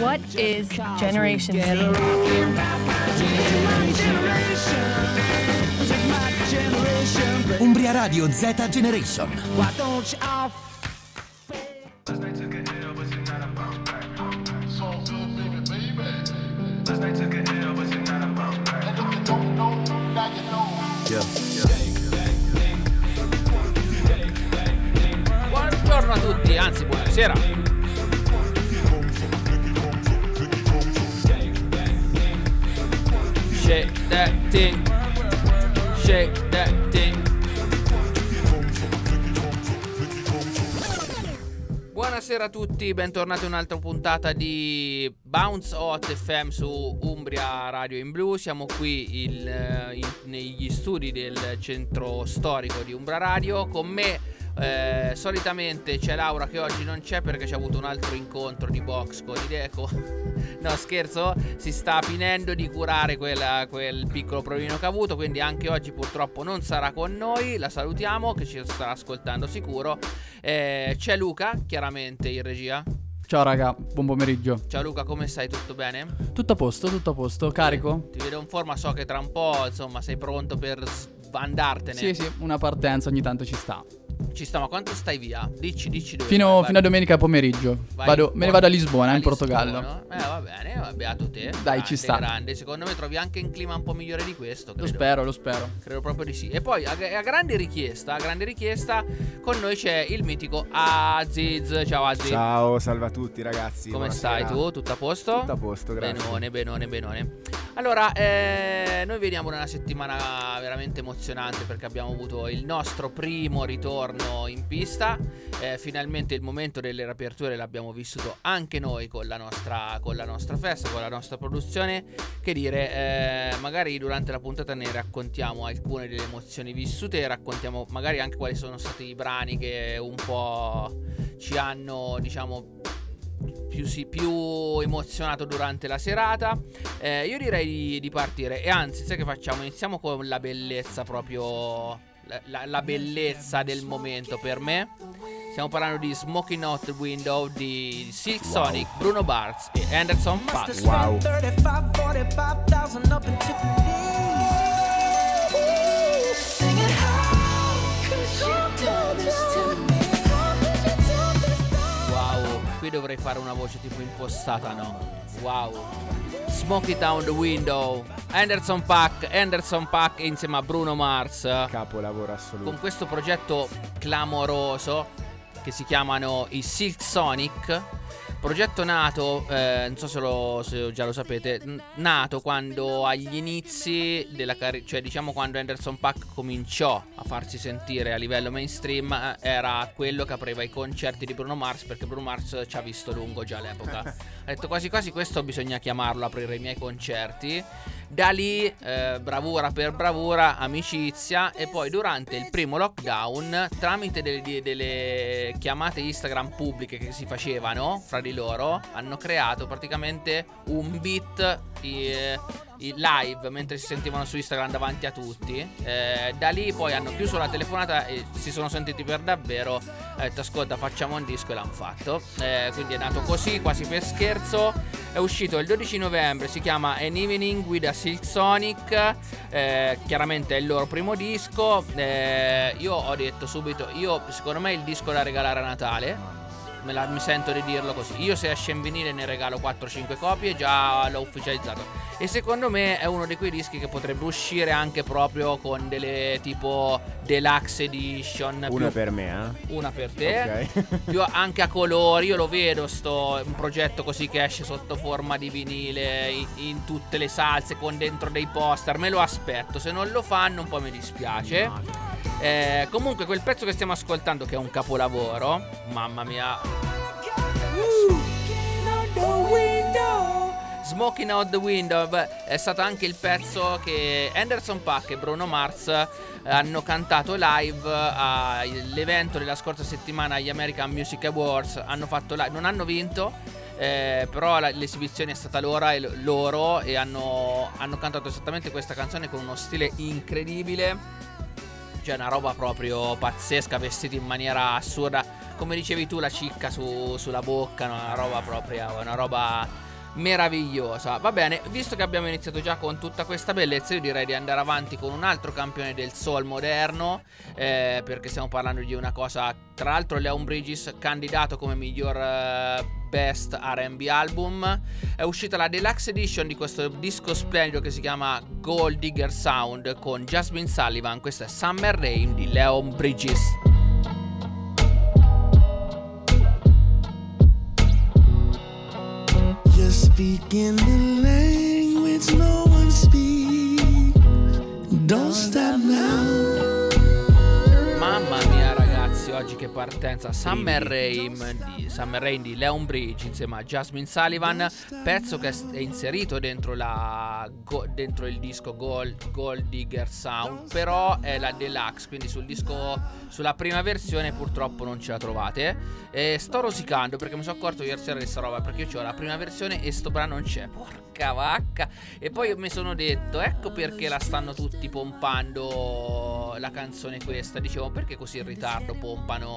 What is Generation Z? Umbria Radio Z Generation. Buongiorno a tutti, anzi buonasera. Buonasera a tutti, bentornati a un'altra puntata di Bounce Hot FM su Umbria Radio in Blu. Siamo qui il, eh, in- negli studi del centro storico di Umbria Radio. Con me eh, solitamente c'è Laura che oggi non c'è perché c'è avuto un altro incontro di box con Ideco. no, scherzo, si sta finendo di curare quella- quel piccolo provino che ha avuto, quindi anche oggi purtroppo non sarà con noi. La salutiamo, che ci starà ascoltando sicuro. Eh, c'è Luca, chiaramente in regia. Ciao raga, buon pomeriggio. Ciao Luca, come stai? Tutto bene? Tutto a posto, tutto a posto, carico? Ti vedo in forma, so che tra un po', insomma, sei pronto per andartene. Sì, sì, una partenza ogni tanto ci sta. Ci sta, ma quanto stai via? Dici, dici dove Fino, vai, fino a domenica pomeriggio. vai Vado- in me ne vado a Lisbona, in Lisbona. Portogallo. Eh, va bene, va beato te. Dai, Grande, ci sta. Grande, secondo me trovi anche un clima un po' migliore di questo. Lo Credo. spero, lo spero. Credo proprio di sì. E poi a, a grande richiesta, a grande richiesta, con noi c'è il mitico Aziz. Ciao Aziz. Ciao, salve a tutti ragazzi. Come buonasera. stai tu? Tutto a posto? Tutto a posto, grazie. Benone, benone, benone. Allora, eh, noi veniamo da una settimana veramente emozionante perché abbiamo avuto il nostro primo ritorno in pista. Eh, finalmente il momento delle riaperture l'abbiamo vissuto anche noi con la nostra, con la nostra festa, con la nostra produzione. Che dire, eh, magari durante la puntata ne raccontiamo alcune delle emozioni vissute, raccontiamo magari anche quali sono stati i brani che un po' ci hanno, diciamo, più, si- più emozionato durante la serata. Eh, io direi di, di partire. E anzi, sai che facciamo? Iniziamo con la bellezza proprio. La, la- la bellezza del momento per me. Stiamo parlando di Smoking Out the Window di Silk Sonic, Bruno Barnes e Anderson Paak. Wow. 35, 45,000 up into the knees. Singing, how could you do this to dovrei fare una voce tipo impostata, no? Wow. Smoke It Down the Window. Anderson Paak, Anderson Paak insieme a Bruno Mars. Capolavoro assoluto. con questo progetto clamoroso che si chiamano i Silk Sonic. Progetto nato, eh, non so se, lo- se già lo sapete, nato quando agli inizi della carriera, cioè diciamo quando Anderson Paak cominciò a farsi sentire a livello mainstream, eh, era quello che apriva i concerti di Bruno Mars perché Bruno Mars ci ha visto lungo già all'epoca. ha detto quasi quasi questo bisogna chiamarlo, aprire i miei concerti. Da lì, eh, bravura per bravura, amicizia. E poi durante il primo lockdown, tramite delle, delle chiamate Instagram pubbliche che si facevano fra di loro, hanno creato praticamente un beat eh, live mentre si sentivano su Instagram davanti a tutti. Eh, da lì poi hanno chiuso la telefonata e si sono sentiti per davvero. Ha detto ascolta facciamo un disco e l'hanno fatto. Eh, quindi è nato così, quasi per scherzo. È uscito il 12 novembre, si chiama An Evening with a Silk Sonic. eh, chiaramente è il loro primo disco. Eh, io ho detto subito, io secondo me il disco da regalare a Natale. Me la- mi sento di dirlo così. Io se esce in vinile ne regalo 4-5 copie, già l'ho ufficializzato. E secondo me è uno di quei dischi che potrebbe uscire anche proprio con delle tipo deluxe edition. Una più- per me, una per eh? te. Ok. Più anche a colori, io lo vedo sto un progetto così che esce sotto forma di vinile in, in tutte le salse con dentro dei poster, me lo aspetto, se non lo fanno un po' mi dispiace. Eh, comunque quel pezzo che stiamo ascoltando che è un capolavoro, mamma mia. Smoking Out the Window è stato anche il pezzo che Anderson Paak e Bruno Mars eh, hanno cantato live all'evento della scorsa settimana agli American Music Awards. Hanno fatto live, non hanno vinto, eh, però la- l'esibizione è stata loro e, loro e hanno, hanno cantato esattamente questa canzone con uno stile incredibile. Cioè una roba proprio pazzesca, vestiti in maniera assurda. come dicevi tu, la cicca su- sulla bocca, una roba proprio, una roba meravigliosa. Va bene, visto che abbiamo iniziato già con tutta questa bellezza, io direi di andare avanti con un altro campione del soul moderno, eh, perché stiamo parlando di una cosa, tra l'altro Leon Bridges candidato come miglior eh, best R&B album. È uscita la deluxe edition di questo disco splendido che si chiama Gold Digger Sound con Jasmine Sullivan. Questo è Summer Rain di Leon Bridges. Speaking the language no one speaks. Don't stop che partenza. Summer Rain di, Summer Rain di Leon Bridge insieme a Jasmine Sullivan Pezzo che è inserito dentro, la, dentro il disco Gold, Gold Digger Sound Però è la deluxe, quindi sul disco, sulla prima versione purtroppo non ce la trovate. E Sto rosicando perché mi sono accorto ieri sera di sta roba Perché io ho la prima versione e sto brano non c'è. Porca vacca. E poi mi sono detto, ecco perché la stanno tutti pompando la canzone questa. Dicevo, perché così in ritardo pompano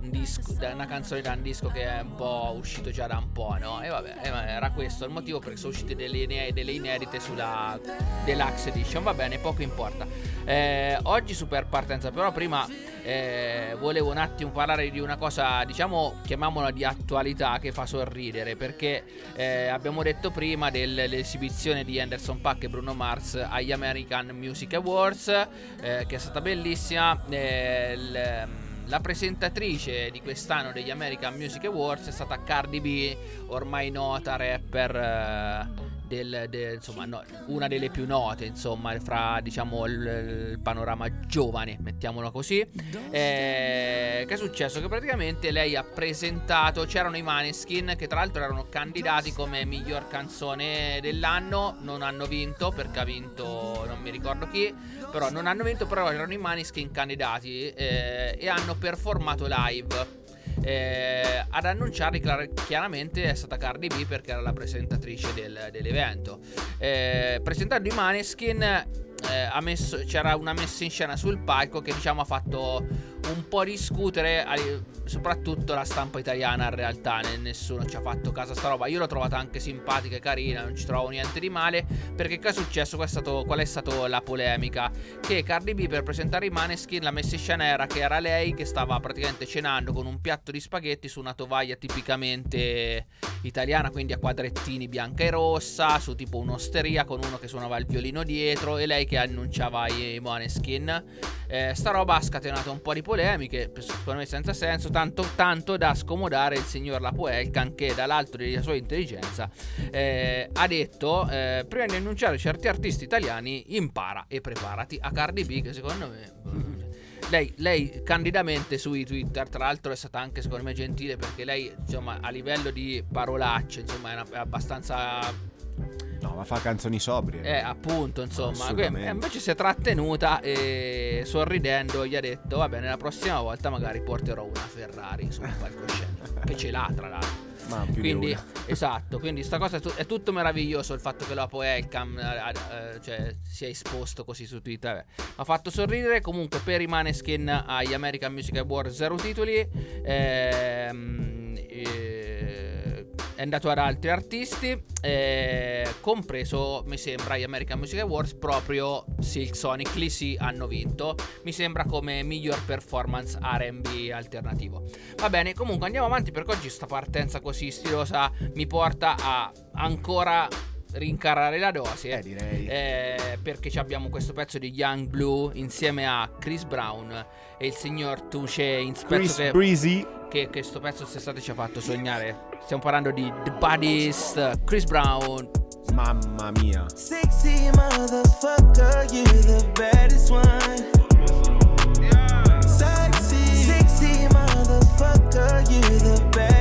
un disco, una canzone da un disco che è un po' uscito già da un po', no? E vabbè, era questo il motivo perché sono uscite delle, delle inedite sulla Deluxe Edition. Va bene, poco importa. Eh, oggi super partenza, però prima eh, volevo un attimo parlare di una cosa, diciamo, chiamiamola di attualità che fa sorridere, perché eh, abbiamo detto prima dell'esibizione di Anderson Paak e Bruno Mars agli American Music Awards, eh, che è stata bellissima. Eh, il- la presentatrice di quest'anno degli American Music Awards è stata Cardi B, ormai nota rapper eh, del, de- insomma, no, una delle più note, insomma, fra diciamo il, il panorama giovane, mettiamolo così. Eh, che è successo? Che praticamente lei ha presentato, c'erano i Maneskin che tra l'altro erano candidati come miglior canzone dell'anno, non hanno vinto perché ha vinto non mi ricordo chi, però non hanno vinto, però erano i Maneskin candidati eh, e hanno performato live. Eh, ad annunciarli clar- chiaramente è stata Cardi B perché era la presentatrice del- dell'evento. Eh, presentando i Maneskin eh, messo- c'era una messa in scena sul palco che diciamo ha fatto un po' discutere soprattutto la stampa italiana in realtà ne- nessuno ci ha fatto caso a sta roba. Io l'ho trovata anche simpatica e carina non ci trovo niente di male perché che è successo? Qual è, stato, qual è stata la polemica? Che Cardi B per presentare i Maneskin la messa in scena era che era lei che stava praticamente cenando con un piatto di spaghetti su una tovaglia tipicamente italiana quindi a quadrettini bianca e rossa su tipo un'osteria con uno che suonava il violino dietro e lei che annunciava i Maneskin. Eh, sta roba ha scatenato un po' di polemiche, secondo me senza senso, tanto, tanto da scomodare il signor Lapoelcan che dall'alto della sua intelligenza eh, ha detto, eh, prima di annunciare certi artisti italiani, impara e preparati a Cardi B che secondo me... Lei, lei candidamente sui Twitter, tra l'altro, è stata anche secondo me gentile perché lei, insomma, a livello di parolacce, insomma, è, una- è abbastanza No, ma fa canzoni sobrie. eh, appunto, insomma. Que- invece si è trattenuta e sorridendo gli ha detto: Va bene, la prossima volta magari porterò una Ferrari sul palcoscenico. che ce l'ha, tra l'altro. Ma più di Quindi, esatto, quindi sta cosa è, tu- è tutto meraviglioso il fatto che la Poelcam cioè, sia esposto così su Twitter. Ha fatto sorridere. Comunque, per i Maneskin agli American Music Awards, zero titoli. Ehm, eh, è andato ad altri artisti, eh, compreso, mi sembra, gli American Music Awards, proprio Silk Sonic. Lì sì hanno vinto. Mi sembra come miglior performance RB alternativo. Va bene, comunque andiamo avanti perché oggi sta partenza così stilosa mi porta a ancora rincarare la dose. Eh, direi. Eh, perché ci abbiamo questo pezzo di Young Blue insieme a Chris Brown e il signor Two Chainz. Chris che, Breezy. che questo pezzo quest'estate ci ha fatto sognare. Stiamo parlando di The Buddies, Chris Brown. Mamma mia. Sexy motherfucker, you the baddest one. Sexy, sexy motherfucker, you the baddest.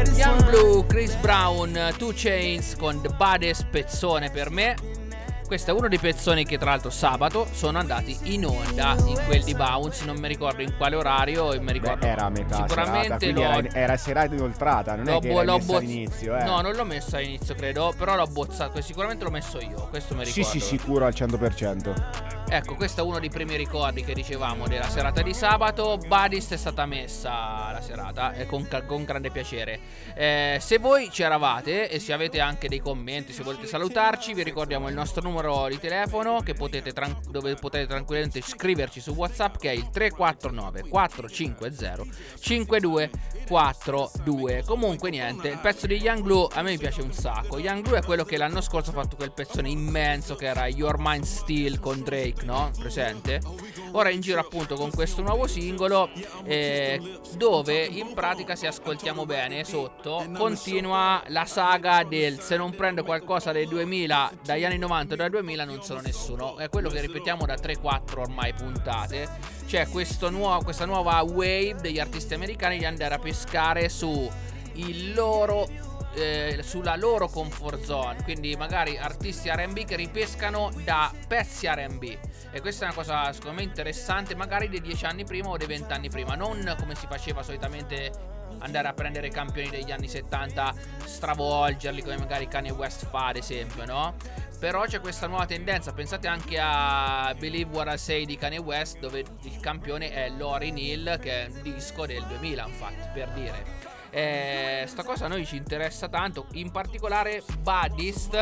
Blue, Chris Brown, Two Chains con The Baddest pezzone per me. Questo è uno dei pezzoni che tra l'altro sabato sono andati in onda in quel di Bounce, non mi ricordo in quale orario, mi Beh, ricordo era a metà serata, sicuramente l'ho era, era serata inoltrata, non l'ho è che bo- l'ho messa bozz- all'inizio, eh. No, non l'ho messo all'inizio, credo, però l'ho bozzato, sicuramente l'ho messo io, questo mi Sì, ricordo. sì, sicuro al 100%. Ecco, questo è uno dei primi ricordi che dicevamo della serata di sabato. Badist è stata messa la serata e con, con grande piacere. Eh, se voi ci eravate e se avete anche dei commenti, se volete salutarci, vi ricordiamo il nostro numero di telefono che potete tran- dove potete tranquillamente scriverci su WhatsApp che è il 349 450 5242. Comunque niente, il pezzo di Young Glue a me piace un sacco. Young Glue è quello che l'anno scorso ha fatto quel pezzone immenso che era Your Mind Still con Drake, no? Presente? Ora in giro appunto con questo nuovo singolo eh, dove in pratica se ascoltiamo bene sotto continua la saga del se non prendo qualcosa dai 2000, dagli anni 90 o dal 2000 non sono nessuno. È quello che ripetiamo da 3-4 ormai puntate. C'è nuovo, questa nuova wave degli artisti americani di andare a pescare su il loro eh, sulla loro comfort zone, quindi magari artisti RB che ripescano da pezzi RB. E questa è una cosa secondo me interessante, magari dei 10 anni prima o dei 20 anni prima, non come si faceva solitamente andare a prendere campioni degli anni 70, stravolgerli come magari Kanye West fa ad esempio, no? Però c'è questa nuova tendenza, pensate anche a Believe What I Say di Kanye West dove il campione è Lauryn Hill che è un disco del 2000 infatti, per dire. Eh, sta cosa a noi ci interessa tanto, in particolare Buddhist,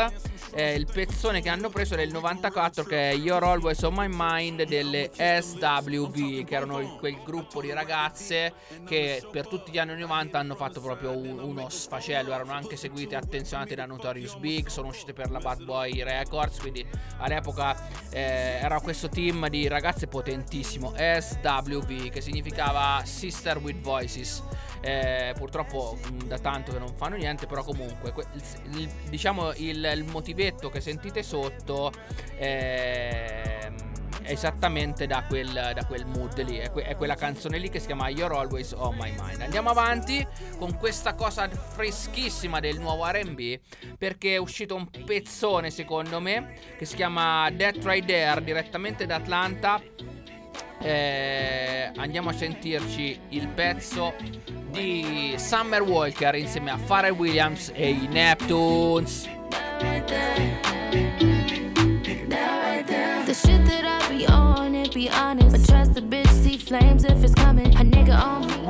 eh, il pezzone che hanno preso del 94 che è You're Always On My Mind delle SWV, che erano quel gruppo di ragazze che per tutti gli anni 90 hanno fatto proprio un- uno sfacello, erano anche seguite e attenzionate da Notorious Big, sono uscite per la Bad Boy Records, quindi all'epoca eh, era questo team di ragazze potentissimo, SWV, che significava Sister with Voices. Eh, purtroppo mh, da tanto che non fanno niente, però comunque que- il- il- diciamo il, il motivetto che sentite sotto ehm, è esattamente da quel, da quel mood lì, è, que- è quella canzone lì che si chiama You're Always On My Mind. Andiamo avanti con questa cosa freschissima del nuovo RB perché è uscito un pezzone secondo me che si chiama That Right There direttamente da Atlanta eh, andiamo a sentirci il pezzo di Summer Walker insieme a Pharrell Williams e i Neptunes. The shit that I be on, it be honest. But trust the bitch, see flames if it's coming. A nigga on me.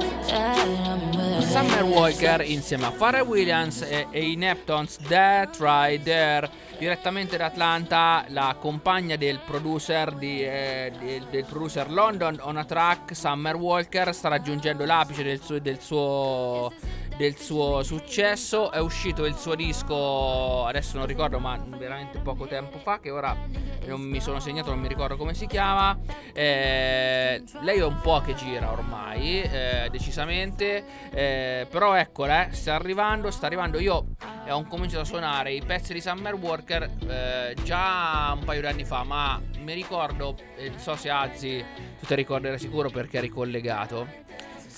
Summer Walker insieme a Pharrell Williams e, e i Neptunes That Right There direttamente da Atlanta la compagna del producer di, eh, del, del producer London on a track Summer Walker sta raggiungendo l'apice del suo, del suo del suo successo. È uscito il suo disco adesso non ricordo ma veramente poco tempo fa che ora non mi sono segnato non mi ricordo come si chiama. Eh, lei è un po' che gira ormai eh, decisamente. Eh, però eccola eh, sta arrivando sta arrivando. Io eh, ho cominciato a suonare i pezzi di Summer Walker eh, già un paio di anni fa ma mi ricordo non so se Azzi tu ti ricorderai sicuro perché è ricollegato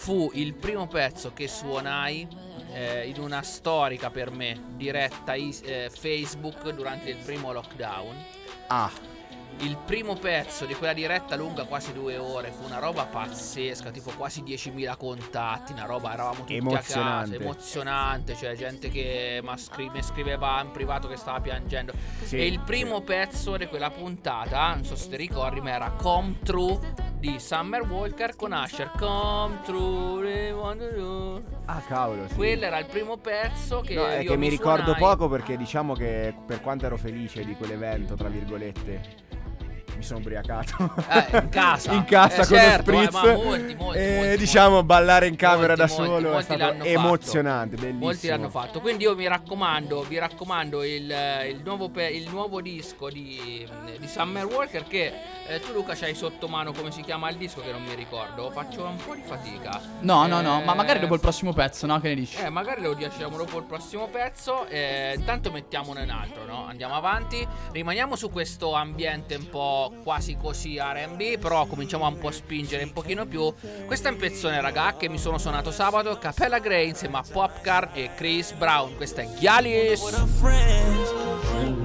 fu il primo pezzo che suonai eh, in una storica per me diretta eh, Facebook durante il primo lockdown. Ah, Il primo pezzo di quella diretta lunga quasi due ore fu una roba pazzesca, tipo quasi 10.000 contatti, una roba, eravamo tutti a Emozionante. casa, emozionante, cioè gente che mi scriveva in privato che stava piangendo. Sì, e il primo pezzo di quella puntata, non so se ti ricordi, ma era Come True di Summer Walker con Asher. Come True, do. ah cavolo. Sì. Quello era il primo pezzo che No, è che mi ricordo suonai. poco perché diciamo che per quanto ero felice di quell'evento, tra virgolette, mi sono ubriacato. Eh, in casa. in casa Eh, con certo, lo eh, spritz. ma molti, molti, e molti, diciamo ballare in camera Molti, da molti, solo molti è stato l'hanno fatto. emozionante, bellissimo. Molti l'hanno fatto. Quindi io mi raccomando, vi raccomando il, il nuovo, pe- il nuovo disco di, di Summer Walker che eh, tu Luca c'hai sotto mano come si chiama il disco che non mi ricordo. Faccio un po' di fatica. No, no, no, ma Eh, magari dopo il prossimo pezzo, no? Che ne dici? Eh, magari lo diciamo dopo il prossimo pezzo. Eh, intanto mettiamone un altro, no? Andiamo avanti. Rimaniamo su questo ambiente un po' quasi così RB. Però cominciamo a un po' spingere un pochino più. Questo è un pezzone, raga, che mi sono suonato sabato. Capella Gray insieme a Popcar e Chris Brown. Questa è friends.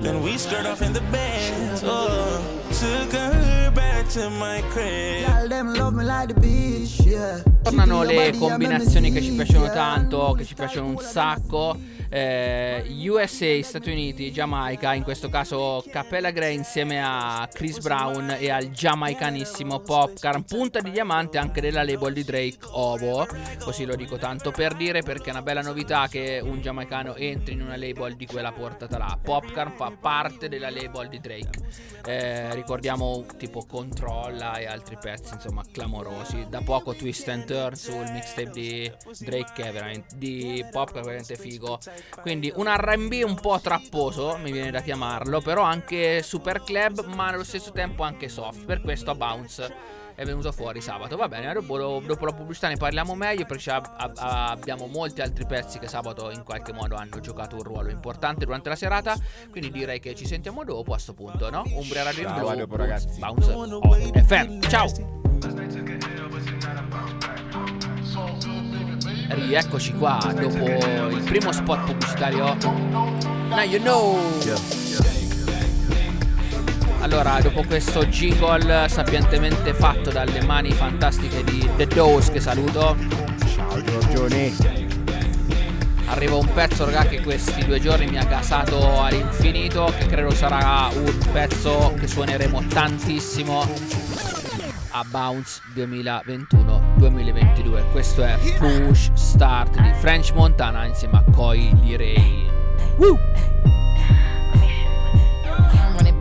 Then we skirt off in the Benz. Oh, took her back to my crib. Tornano le combinazioni che ci piacciono tanto, che ci piacciono un sacco. Eh, USA, Stati Uniti, Giamaica, in questo caso Capella Gray insieme a Chris Brown e al giamaicanissimo Popcorn, punta di diamante anche della label di Drake Ovo. Così lo dico tanto per dire perché è una bella novità che un giamaicano entri in una label di quella portata là. Popcorn fa parte della label di Drake. Eh, ricordiamo tipo Controlla e altri pezzi, insomma, clamorosi. Da poco Twist and Turn sul mixtape di Drake che è veramente di Popcorn veramente figo. Quindi un RB un po' trapposo, mi viene da chiamarlo, però anche super club, ma nello stesso tempo anche soft. Per questo a Bounce è venuto fuori sabato. Va bene, dopo, dopo la pubblicità ne parliamo meglio perché c'ha- a- a- abbiamo molti altri pezzi che sabato in qualche modo hanno giocato un ruolo importante durante la serata. Quindi direi che ci sentiamo dopo a sto punto, no? Umbria Radio in Ciao, Blu, a dopo, ragazzi. Bounce oh, FM. Ciao! Rieccoci qua dopo il primo spot pubblicitario. Now you know! Allora, dopo questo jingle sapientemente fatto dalle mani fantastiche di The Dose, che saluto, Ciao Giorgione. arriva un pezzo, raga, che questi due giorni mi ha gasato all'infinito, che credo sarà un pezzo che suoneremo tantissimo a Bounce 2021-2022. Questo è Push Start di French Montana insieme a Koi on it.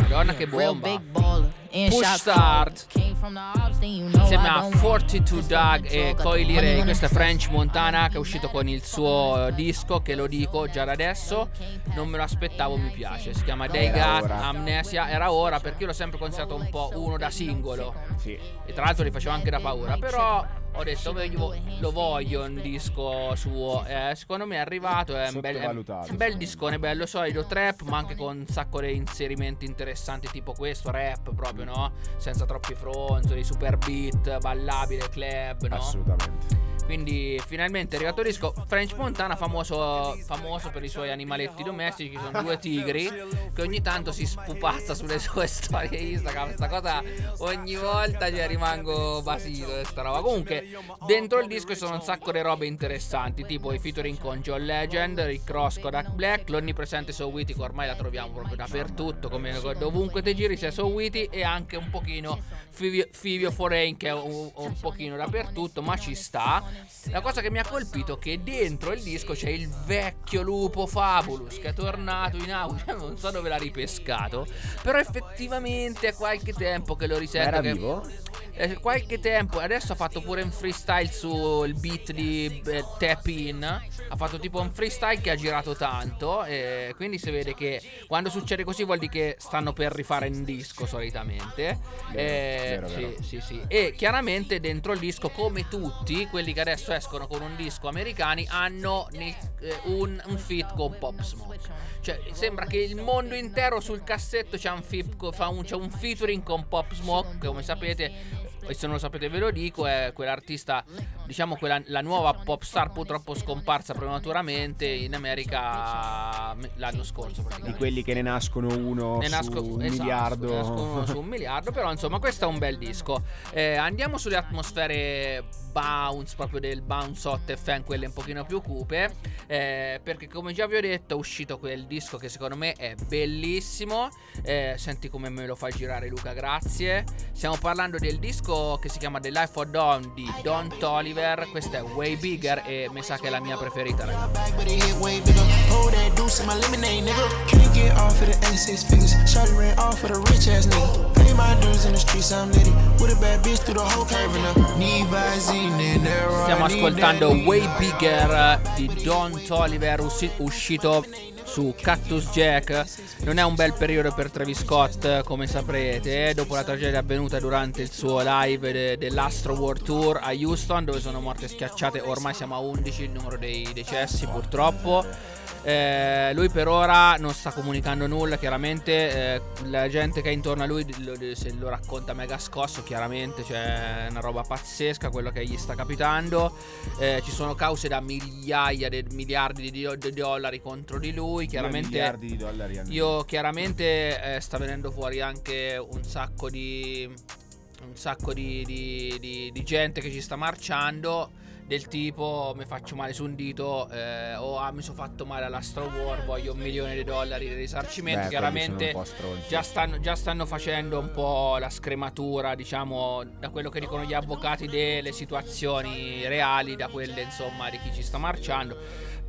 Madonna che bomba! Push start. Insieme a don't 42 Just Doug control, e the Ray, è the French Montana che è uscito con il suo disco che lo dico già da adesso, non me lo aspettavo, mi piace, si chiama Day ora. Amnesia, era ora perché io l'ho sempre considerato un po' uno da singolo. Sì. e tra l'altro li facevo anche da paura, però ho detto "Beh, io lo voglio un disco suo, eh, secondo me è arrivato, è un bel, è un bel discone, bello, solito trap ma anche con un sacco di inserimenti interessanti tipo questo, rap proprio, no? Senza troppi fronzoli, super beat, ballabile, club, no? Assolutamente. Quindi finalmente è arrivato il disco French Montana famoso, famoso per i suoi animaletti domestici Ci sono due tigri Che ogni tanto si spupazza sulle sue storie Instagram. Questa cosa ogni volta ci rimango basito questa roba. Comunque dentro il disco ci sono un sacco di robe interessanti Tipo i featuring con John Legend, Rick Ross, Kodak Black L'onnipresente So Witty che ormai la troviamo proprio dappertutto Come dovunque te giri c'è So Witty E anche un pochino Fivio, Fivio Foreign che è un, un pochino dappertutto Ma ci sta la cosa che mi ha colpito è che dentro il disco c'è il vecchio lupo Fabulous che è tornato in auge, non so dove l'ha ripescato, però effettivamente è qualche tempo che lo risento era che vivo? Eh, qualche tempo, adesso ha fatto pure un freestyle sul beat di eh, Tap In. Ha fatto tipo un freestyle che ha girato tanto. E quindi si vede che quando succede così vuol dire che stanno per rifare un disco solitamente. Eh, vero, sì, vero. sì, sì. E chiaramente dentro il disco, come tutti quelli che adesso escono con un disco americani, hanno eh, un, un feat con Pop Smoke. Cioè, sembra che il mondo intero sul cassetto c'è un, co- fa un, c'è un featuring con Pop Smoke, come sapete e se non lo sapete ve lo dico, è quell'artista, diciamo quella, la nuova pop star purtroppo scomparsa prematuramente in America l'anno scorso Di quelli che ne nascono uno Ne su nasco- un esatto, miliardo. ne nascono uno su un miliardo, però insomma questo è un bel disco. Eh, andiamo sulle atmosfere bounce, proprio del bounce hot FM, quelle un pochino più cupe, eh, perché come già vi ho detto è uscito quel disco che secondo me è bellissimo. Eh, senti come me lo fa girare Luca, grazie. Stiamo parlando del disco che si chiama The Life of Dawn di Don Toliver, questo è Way Bigger e mi sa che è la mia preferita. ragazzi. Back, but it hit way bigger. Hold that deuce in my lemonade, nigga. Can't get off of the A6 figures. Shawty ran off of the rich ass nigga. Pay my dues in the streets, I'm litty. With a bad bitch through the whole curve now. Need Visine in there. Stiamo ascoltando Way Bigger di Don Toliver usci- uscito su Cactus Jack. Non è un bel periodo per Travis Scott, come saprete, dopo la tragedia avvenuta durante il suo live de- dell'Astro World Tour a Houston, dove sono morte schiacciate. Ormai siamo a 11 il numero dei decessi, purtroppo. Eh, lui per ora non sta comunicando nulla, chiaramente eh, la gente che è intorno a lui lo- se lo racconta mega scosso, chiaramente c'è una roba pazzesca quello che gli sta capitando. Eh, ci sono cause da migliaia di miliardi di, di dollari contro di lui, Due chiaramente io chiaramente eh, sta venendo fuori anche un sacco di un sacco di, di- di- di gente che ci sta marciando del tipo mi faccio male su un dito eh, o ah, mi sono fatto male all'Astro War voglio un milione di dollari di risarcimento. Beh, chiaramente già stanno, già stanno facendo un po' la scrematura diciamo da quello che dicono gli avvocati delle situazioni reali da quelle insomma di chi ci sta marciando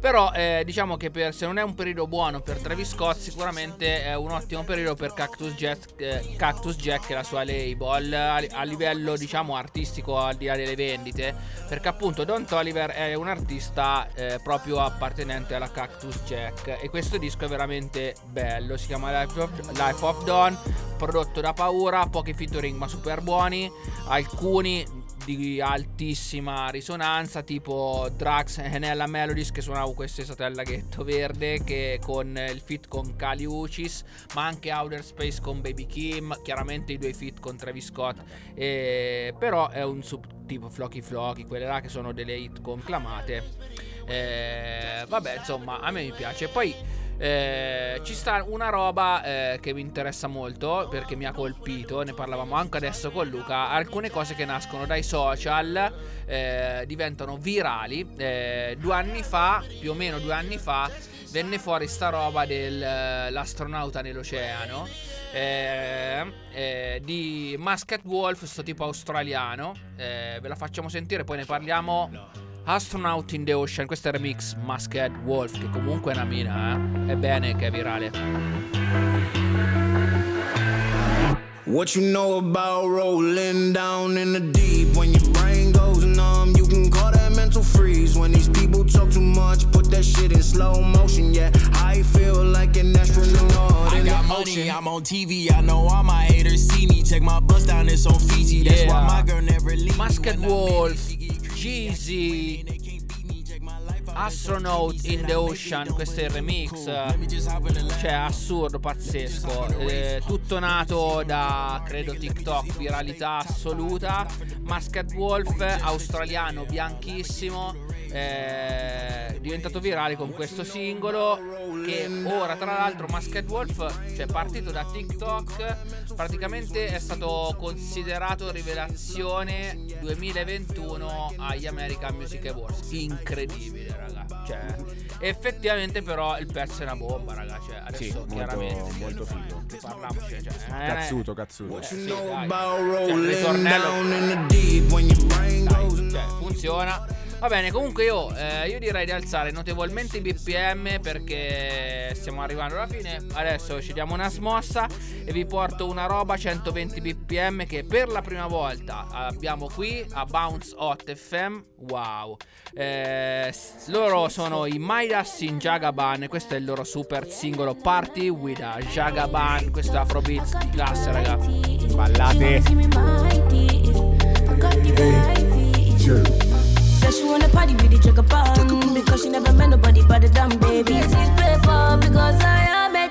però eh, diciamo che per, se non è un periodo buono per Travis Scott, sicuramente è un ottimo periodo per Cactus Jack, eh, Cactus Jack e la sua label a, a livello diciamo artistico al di là delle vendite, perché appunto Don Toliver è un artista eh, proprio appartenente alla Cactus Jack. E questo disco è veramente bello, si chiama Life of, Life of Dawn, prodotto da paura, pochi featuring ma super buoni, alcuni di altissima risonanza tipo Drax e Nella Melodies che suonavo questo estate al laghetto verde che con il fit con Kali Uchis ma anche Outer Space con Baby Kim chiaramente i due fit con Travis Scott e- però è un sub tipo Flocky Flocky quelle là che sono delle hit conclamate. Eh, vabbè insomma a me mi piace. Poi eh, ci sta una roba eh, che mi interessa molto perché mi ha colpito, ne parlavamo anche adesso con Luca, alcune cose che nascono dai social eh, diventano virali. Eh, due anni fa, più o meno due anni fa, venne fuori sta roba dell'astronauta nell'oceano. eh, eh, di Muscat Wolf, questo tipo australiano. Eh, ve la facciamo sentire, poi ne parliamo. Astronaut in the Ocean, questo è il remix Muscat Wolf, che comunque è una mina, eh? È bene che è virale. What you know about rolling down in the deep? When your brain goes numb, you can call that mental freeze. When these people talk too much, put that shit in slow motion. Yeah, I feel like an astronaut I in got the money, ocean. I'm on TV. I know all my haters see me. Check my bus down, it's on Fiji. That's Yeah. why my girl never leaves. Muscat Wolf, Jeezy, Astronaut in the Ocean, questo è il remix. Cioè, assurdo, pazzesco. Eh, tutto nato da, credo, TikTok, viralità assoluta. Muscat Wolf, australiano, bianchissimo. eh, diventato virale con questo singolo che ora tra l'altro Muscat Wolf cioè partito da TikTok praticamente è stato considerato rivelazione 2021 agli American Music Awards incredibile raga cioè effettivamente però il pezzo è una bomba raga cioè adesso Sì, molto, chiaramente molto figo. parliamoci cioè, eh, Cazzuto, cazzuto. eh, sì, You know dai. about Cioè, il rolling ritornello down in the deep when your brain dai, goes cioè, numb. funziona. Va bene, comunque io, eh, io direi di alzare notevolmente i BPM perché stiamo arrivando alla fine. Adesso ci diamo una smossa e vi porto una roba 120 BPM che per la prima volta abbiamo qui a Bounce Hot FM. Wow. Eh, loro sono i Midas in Jagaban e questo è il loro super singolo Party with a Jagaban. Questo è Afrobeats di classe, raga. Ballate. Said she wanna party with the jagger bomb Because she never met nobody but the dumb baby. This is paper because I am a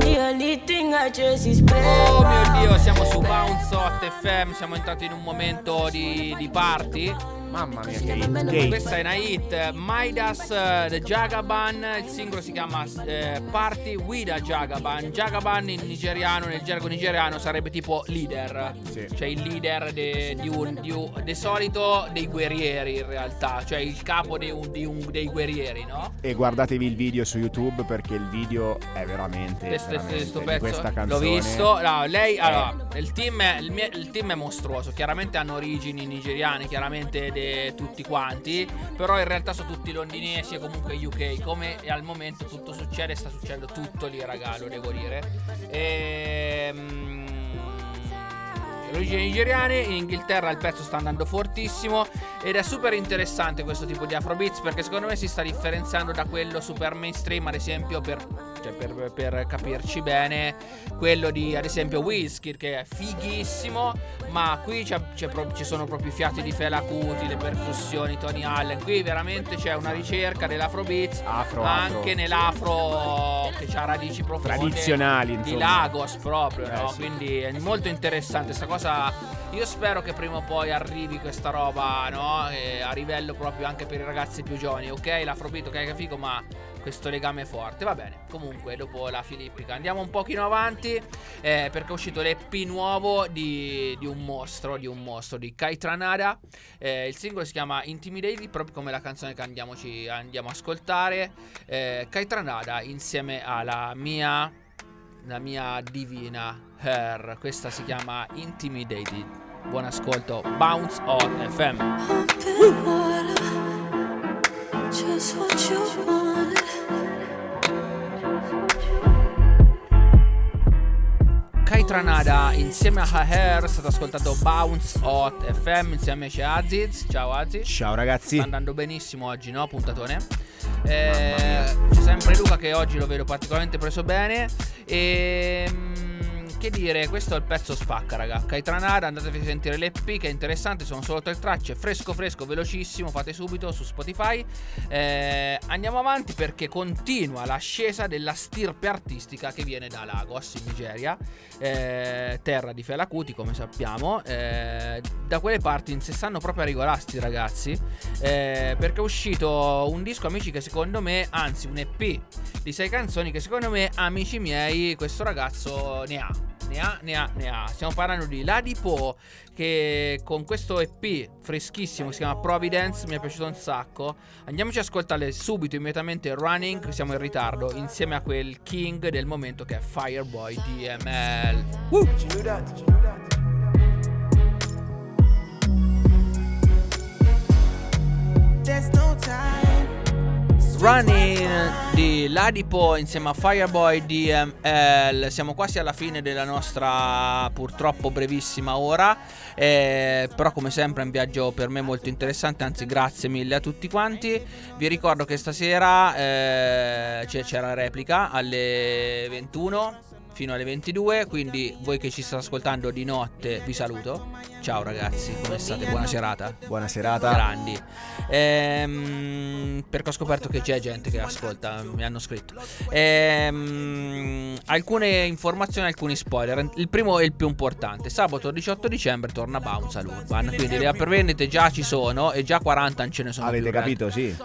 The only thing I chase is paper Oh mio dio, siamo su Bounce Hot FM, siamo entrati in un momento di, di party. Mamma mia, che hit. Che hit. Questa è una hit, Midas eh, The Jagaban, il singolo si chiama eh, Party with a Jagaban. Jagaban in nigeriano, nel gergo nigeriano sarebbe tipo leader, Sì. cioè il leader de- di un, di un- di solito dei guerrieri in realtà, cioè il capo di un- di un- dei guerrieri, no? E guardatevi il video su YouTube perché il video è veramente, Questo, veramente questo di pezzo questa canzone. l'ho visto. No, lei, Eh. allora, il team, è, il, mie- il team è mostruoso. Chiaramente hanno origini nigeriane, chiaramente de- tutti quanti. Però in realtà sono tutti londinesi e comunque UK. Come al momento tutto succede, sta succedendo tutto lì, raga, lo devo dire. Ehm. Origini nigeriane. In Inghilterra il pezzo sta andando fortissimo ed è super interessante questo tipo di Afrobeats perché secondo me si sta differenziando da quello super mainstream, ad esempio per, cioè, per- per capirci bene, quello di ad esempio Wizkid che è fighissimo, ma qui c'è- c'è pro- ci sono proprio i fiati di Fela Kuti, le percussioni, Tony Allen. Qui veramente c'è una ricerca dell'Afrobeats Afro, anche afro. nell'afro che ha radici profonde Tradizionali, di insomma. Lagos proprio, Eh, no? sì. Quindi è molto interessante questa cosa. Io spero che prima o poi arrivi questa roba, no? A livello proprio anche per i ragazzi più giovani. Ok, l'afrobeat, ok, che figo, ma questo legame forte. Va bene. Comunque, dopo la filippica, andiamo un pochino avanti. eh, perché è uscito l'EP nuovo di, di un mostro, di un mostro di Kai Tranada. Eh, il singolo si chiama Intimidated, proprio come la canzone che andiamoci- andiamo a ascoltare. Eh, Kai Tranada insieme alla mia la mia divina Her. Questa si chiama Intimidated. Buon ascolto, Bounce on FM. Just what you wanted. Kai Tranada insieme a Her. State ascoltando Bounce Hot FM insieme c'è Aziz. Ciao Aziz. Ciao ragazzi. Sta andando benissimo oggi, no? Puntatone. Eh, c'è sempre Luca che oggi lo vedo particolarmente preso bene. E. Che dire, questo è il pezzo spacca, raga. Caitranada, andatevi a sentire l'EP che è interessante. Sono solo tre tracce, fresco, fresco, velocissimo. Fate subito su Spotify. Eh, andiamo avanti perché continua l'ascesa della stirpe artistica che viene da Lagos in Nigeria, eh, terra di Fela Kuti, come sappiamo. Eh, da quelle parti si stanno proprio a regolarsi, ragazzi. eh, perché è uscito un disco, amici, che secondo me, anzi, un EP di sei canzoni che secondo me, amici miei, questo ragazzo ne ha. Ne ha, ne ha, ne ha. Stiamo parlando di Ladipo che con questo EP freschissimo che si chiama Providence mi è piaciuto un sacco. Andiamoci ad ascoltare subito, immediatamente Running, siamo in ritardo, insieme a quel king del momento che è Fireboy DML. Woo! No time. Running di Ladipo insieme a Fireboy DML. Siamo quasi alla fine della nostra purtroppo brevissima ora. eh, però, come sempre, è un viaggio per me molto interessante. Anzi, grazie mille a tutti quanti. Vi ricordo che stasera eh, c'è, c'è la replica alle 21 fino alle 22. Quindi, voi che ci state ascoltando di notte, vi saluto. Ciao ragazzi, come state? Buona serata. Buona serata. Grandi. Ehm, perché ho scoperto che c'è gente che ascolta, mi hanno scritto. Ehm, alcune informazioni, alcuni spoiler. Il primo è il più importante. Sabato 18 dicembre torna Bounce all'Urban. Quindi le prevendite già ci sono e già 40 non ce ne sono Avete più. ragazzi. capito? Sì.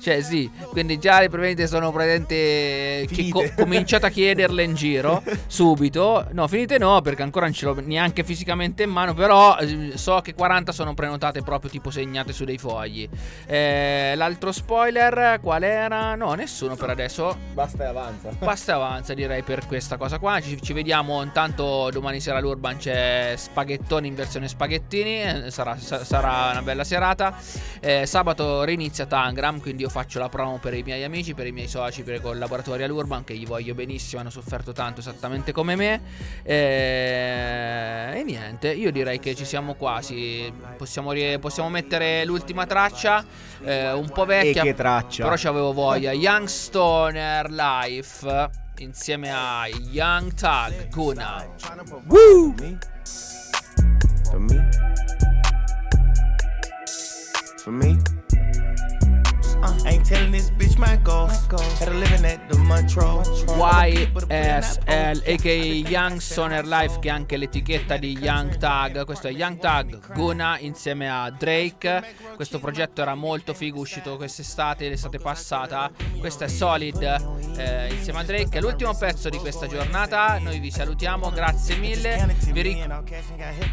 Cioè, sì, quindi già le prevendite sono praticamente. Che co- cominciate a chiederle in giro subito. No, finite no, perché ancora non ce l'ho neanche fisicamente in mano. Però eh, so che 40 sono prenotate proprio tipo segnate su dei fogli. Eh, l'altro spoiler, qual era? No, nessuno per adesso. Basta e avanza. Basta e avanza direi per questa cosa qua. Ci, ci vediamo intanto domani sera all'Urban c'è spaghettoni in versione spaghettini. eh, Sarà, sa- sarà una bella serata. Eh, sabato rinizia Tangram, quindi io faccio la promo per i miei amici, per i miei soci, per i collaboratori all'Urban che gli voglio benissimo, hanno sofferto tanto esattamente come me. Eh, e niente, io direi che ci siamo quasi. Possiamo, possiamo mettere l'ultima traccia, eh, un po' vecchia. E che traccia? Però c'avevo voglia. Young Stoner Life insieme a Young Tag Guna. Woo! For me. For me. Uh, ain't telling this bitch my goals. Had a living at the Montreux. YSL aka Young Stoner Life che è anche l'etichetta di Young Tag questo è Young Tag Guna insieme a Drake. Questo progetto era molto figo uscito quest'estate l'estate passata. Questo è Solid eh, insieme a Drake. È l'ultimo pezzo di questa giornata. Noi vi salutiamo grazie mille. Vi ric-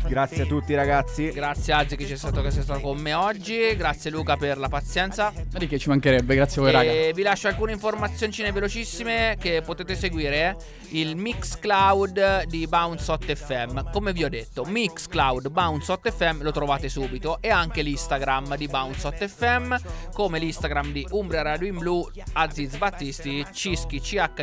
Grazie a tutti ragazzi. grazie Azzi che c'è stato, che sei stato con me oggi. Grazie Luca per la pazienza. Di che ci mancherebbe, grazie a voi, raga. e vi lascio alcune informazioncine velocissime che potete seguire. Il Mixcloud di Bounce Hot FM. Come vi ho detto, Mixcloud Bounce Hot FM lo trovate subito. E anche l'Instagram di Bounce Hot FM. Come l'Instagram di Umbria Radio in Blu, Aziz Battisti, Cischi, CHISK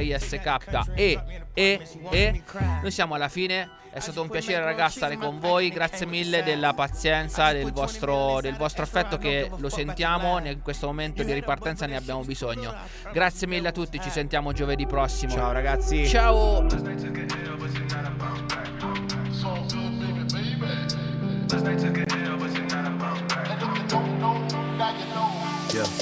e E E. Noi siamo alla fine È stato un piacere ragazzi stare con voi, grazie mille della pazienza, del vostro, del vostro affetto che lo sentiamo, in questo momento di ripartenza ne abbiamo bisogno. Grazie mille a tutti, ci sentiamo giovedì prossimo. Ciao ragazzi. Ciao. Last night took but back. So baby. Last night took but back. Yeah.